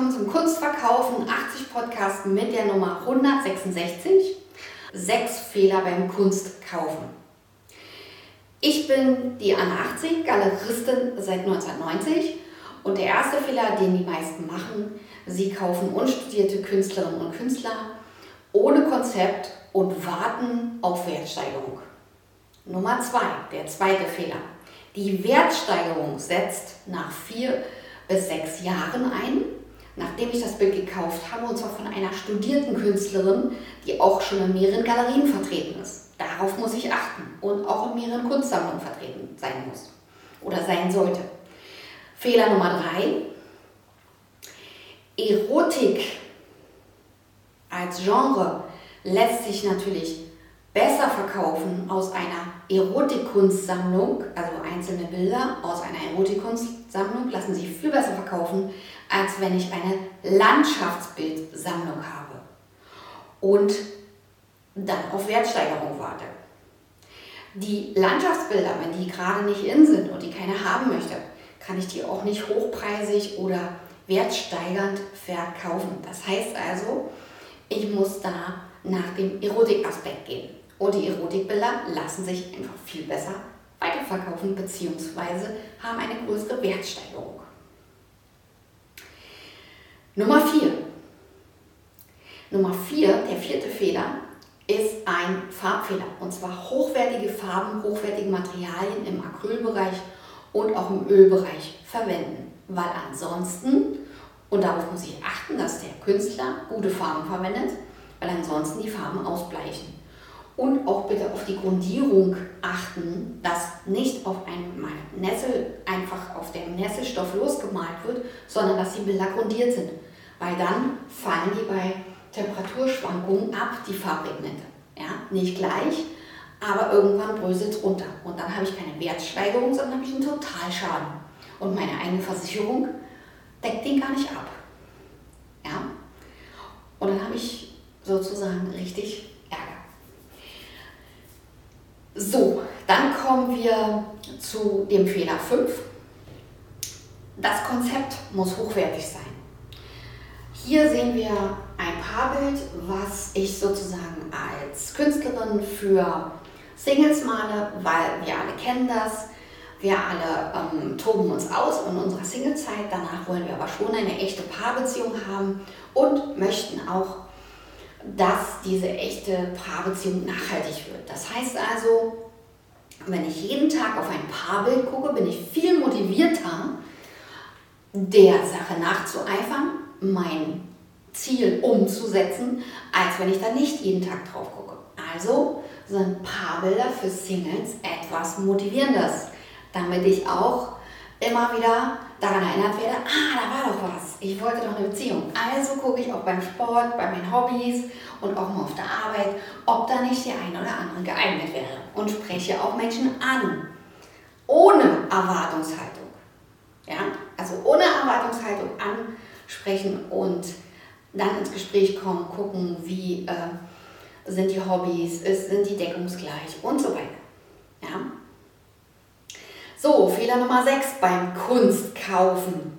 willkommen zum Kunstverkaufen 80 Podcast mit der Nummer 166. Sechs Fehler beim Kunstkaufen. Ich bin die Anna 80, Galeristin seit 1990 und der erste Fehler, den die meisten machen, sie kaufen unstudierte Künstlerinnen und Künstler ohne Konzept und warten auf Wertsteigerung. Nummer zwei, der zweite Fehler. Die Wertsteigerung setzt nach vier bis sechs Jahren ein, nachdem ich das Bild gekauft habe, und zwar von einer studierten Künstlerin, die auch schon in mehreren Galerien vertreten ist. Darauf muss ich achten und auch in mehreren Kunstsammlungen vertreten sein muss oder sein sollte. Fehler Nummer drei. Erotik als Genre lässt sich natürlich besser verkaufen aus einer Erotikkunstsammlung, also einzelne Bilder aus einer Erotikkunstsammlung lassen sich viel besser verkaufen, als wenn ich eine Landschaftsbildsammlung habe und dann auf Wertsteigerung warte. Die Landschaftsbilder, wenn die gerade nicht in sind und die keiner haben möchte, kann ich die auch nicht hochpreisig oder wertsteigernd verkaufen. Das heißt also, ich muss da nach dem Erotikaspekt gehen. Und die Erotikbilder lassen sich einfach viel besser weiterverkaufen bzw. haben eine größere Wertsteigerung. Nummer 4. Nummer 4, der vierte Fehler, ist ein Farbfehler. Und zwar hochwertige Farben, hochwertige Materialien im Acrylbereich und auch im Ölbereich verwenden. Weil ansonsten, und darauf muss ich achten, dass der Künstler gute Farben verwendet, weil ansonsten die Farben ausbleichen. Und auch bitte auf die Grundierung achten, dass nicht auf einem Nessel einfach auf dem Nesselstoff losgemalt wird, sondern dass die Bilder grundiert sind. Weil dann fallen die bei Temperaturschwankungen ab, die Farbpigmente. Ja, nicht gleich, aber irgendwann bröselt es runter. Und dann habe ich keine Wertsteigerung, sondern habe ich einen Totalschaden. Und meine eigene Versicherung deckt den gar nicht ab. Ja? Und dann habe ich sozusagen richtig so, dann kommen wir zu dem Fehler 5. Das Konzept muss hochwertig sein. Hier sehen wir ein Paarbild, was ich sozusagen als Künstlerin für Singles male, weil wir alle kennen das. Wir alle ähm, toben uns aus in unserer Singlezeit. Danach wollen wir aber schon eine echte Paarbeziehung haben und möchten auch dass diese echte Paarbeziehung nachhaltig wird. Das heißt also, wenn ich jeden Tag auf ein Paarbild gucke, bin ich viel motivierter, der Sache nachzueifern, mein Ziel umzusetzen, als wenn ich da nicht jeden Tag drauf gucke. Also sind Paarbilder für Singles etwas Motivierendes, damit ich auch immer wieder daran erinnert werde, ah, da war doch was, ich wollte doch eine Beziehung. Also gucke ich auch beim Sport, bei meinen Hobbys und auch mal auf der Arbeit, ob da nicht die eine oder andere geeignet wäre und spreche auch Menschen an, ohne Erwartungshaltung. Ja? Also ohne Erwartungshaltung ansprechen und dann ins Gespräch kommen, gucken, wie äh, sind die Hobbys, ist, sind die deckungsgleich und so weiter. Ja? So, Fehler Nummer 6 beim Kunstkaufen.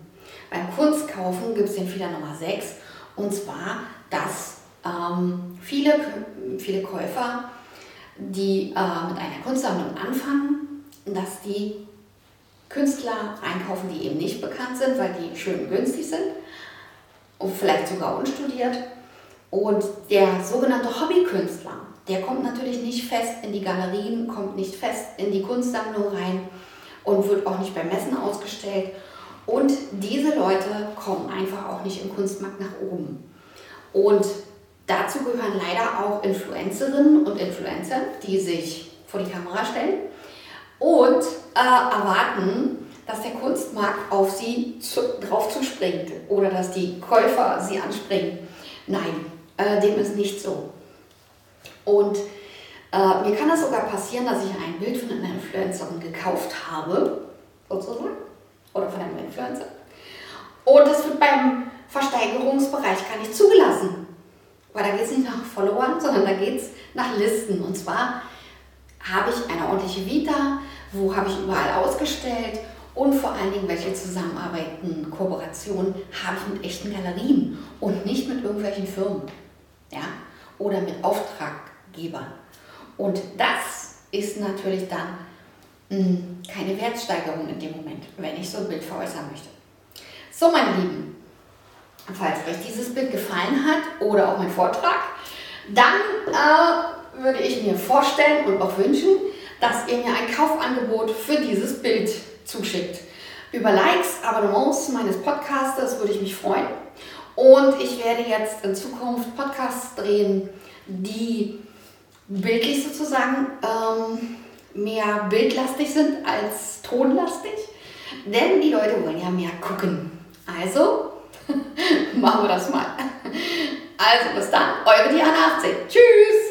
Beim Kunstkaufen gibt es den Fehler Nummer 6 und zwar, dass ähm, viele, viele Käufer, die äh, mit einer Kunstsammlung anfangen, dass die Künstler einkaufen, die eben nicht bekannt sind, weil die schön günstig sind und vielleicht sogar unstudiert. Und der sogenannte Hobbykünstler, der kommt natürlich nicht fest in die Galerien, kommt nicht fest in die Kunstsammlung rein wird auch nicht bei Messen ausgestellt. Und diese Leute kommen einfach auch nicht im Kunstmarkt nach oben. Und dazu gehören leider auch Influencerinnen und Influencer, die sich vor die Kamera stellen und äh, erwarten, dass der Kunstmarkt auf sie zu, drauf zuspringt oder dass die Käufer sie anspringen. Nein, äh, dem ist nicht so. Und äh, mir kann es sogar passieren, dass ich ein Bild von einer Influencerin gekauft habe, sozusagen, oder von einem Influencer. Und es wird beim Versteigerungsbereich gar nicht zugelassen. Weil da geht es nicht nach Followern, sondern da geht es nach Listen. Und zwar habe ich eine ordentliche Vita, wo habe ich überall ausgestellt und vor allen Dingen, welche Zusammenarbeiten, Kooperationen habe ich mit echten Galerien und nicht mit irgendwelchen Firmen ja? oder mit Auftraggebern. Und das ist natürlich dann mh, hm, keine Wertsteigerung in dem Moment, wenn ich so ein Bild veräußern möchte. So, meine Lieben, falls euch dieses Bild gefallen hat oder auch mein Vortrag, dann äh, würde ich mir vorstellen und auch wünschen, dass ihr mir ein Kaufangebot für dieses Bild zuschickt. Über Likes, Abonnements meines Podcasters würde ich mich freuen. Und ich werde jetzt in Zukunft Podcasts drehen, die bildlich sozusagen ähm, mehr bildlastig sind als tonlastig. Denn die Leute wollen ja mehr gucken. Also machen wir das mal. Also bis dann, eure Diana 18. Tschüss!